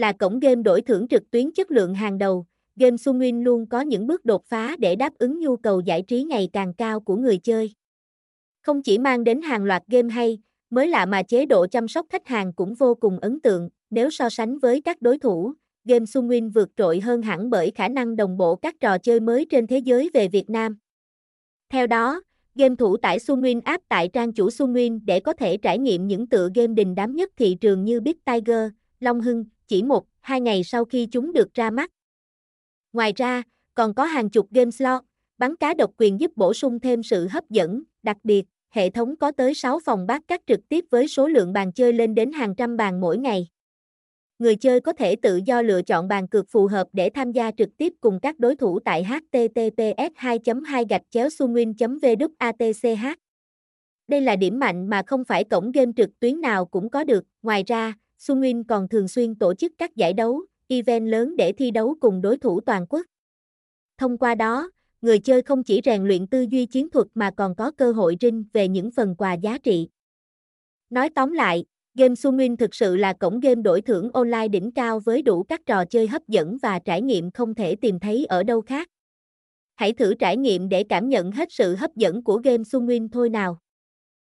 Là cổng game đổi thưởng trực tuyến chất lượng hàng đầu, game Sunwin luôn có những bước đột phá để đáp ứng nhu cầu giải trí ngày càng cao của người chơi. Không chỉ mang đến hàng loạt game hay, mới lạ mà chế độ chăm sóc khách hàng cũng vô cùng ấn tượng, nếu so sánh với các đối thủ, game Sunwin vượt trội hơn hẳn bởi khả năng đồng bộ các trò chơi mới trên thế giới về Việt Nam. Theo đó, game thủ tải Sunwin app tại trang chủ Sunwin để có thể trải nghiệm những tựa game đình đám nhất thị trường như Big Tiger, Long Hưng, chỉ một, hai ngày sau khi chúng được ra mắt. Ngoài ra, còn có hàng chục game slot, bắn cá độc quyền giúp bổ sung thêm sự hấp dẫn, đặc biệt, hệ thống có tới 6 phòng bát cắt trực tiếp với số lượng bàn chơi lên đến hàng trăm bàn mỗi ngày. Người chơi có thể tự do lựa chọn bàn cược phù hợp để tham gia trực tiếp cùng các đối thủ tại https 2 2 gạch chéo sunwin vwatch Đây là điểm mạnh mà không phải cổng game trực tuyến nào cũng có được. Ngoài ra, Sunwin còn thường xuyên tổ chức các giải đấu, event lớn để thi đấu cùng đối thủ toàn quốc. Thông qua đó, người chơi không chỉ rèn luyện tư duy chiến thuật mà còn có cơ hội rinh về những phần quà giá trị. Nói tóm lại, Game Sunwin thực sự là cổng game đổi thưởng online đỉnh cao với đủ các trò chơi hấp dẫn và trải nghiệm không thể tìm thấy ở đâu khác. Hãy thử trải nghiệm để cảm nhận hết sự hấp dẫn của game Sunwin thôi nào.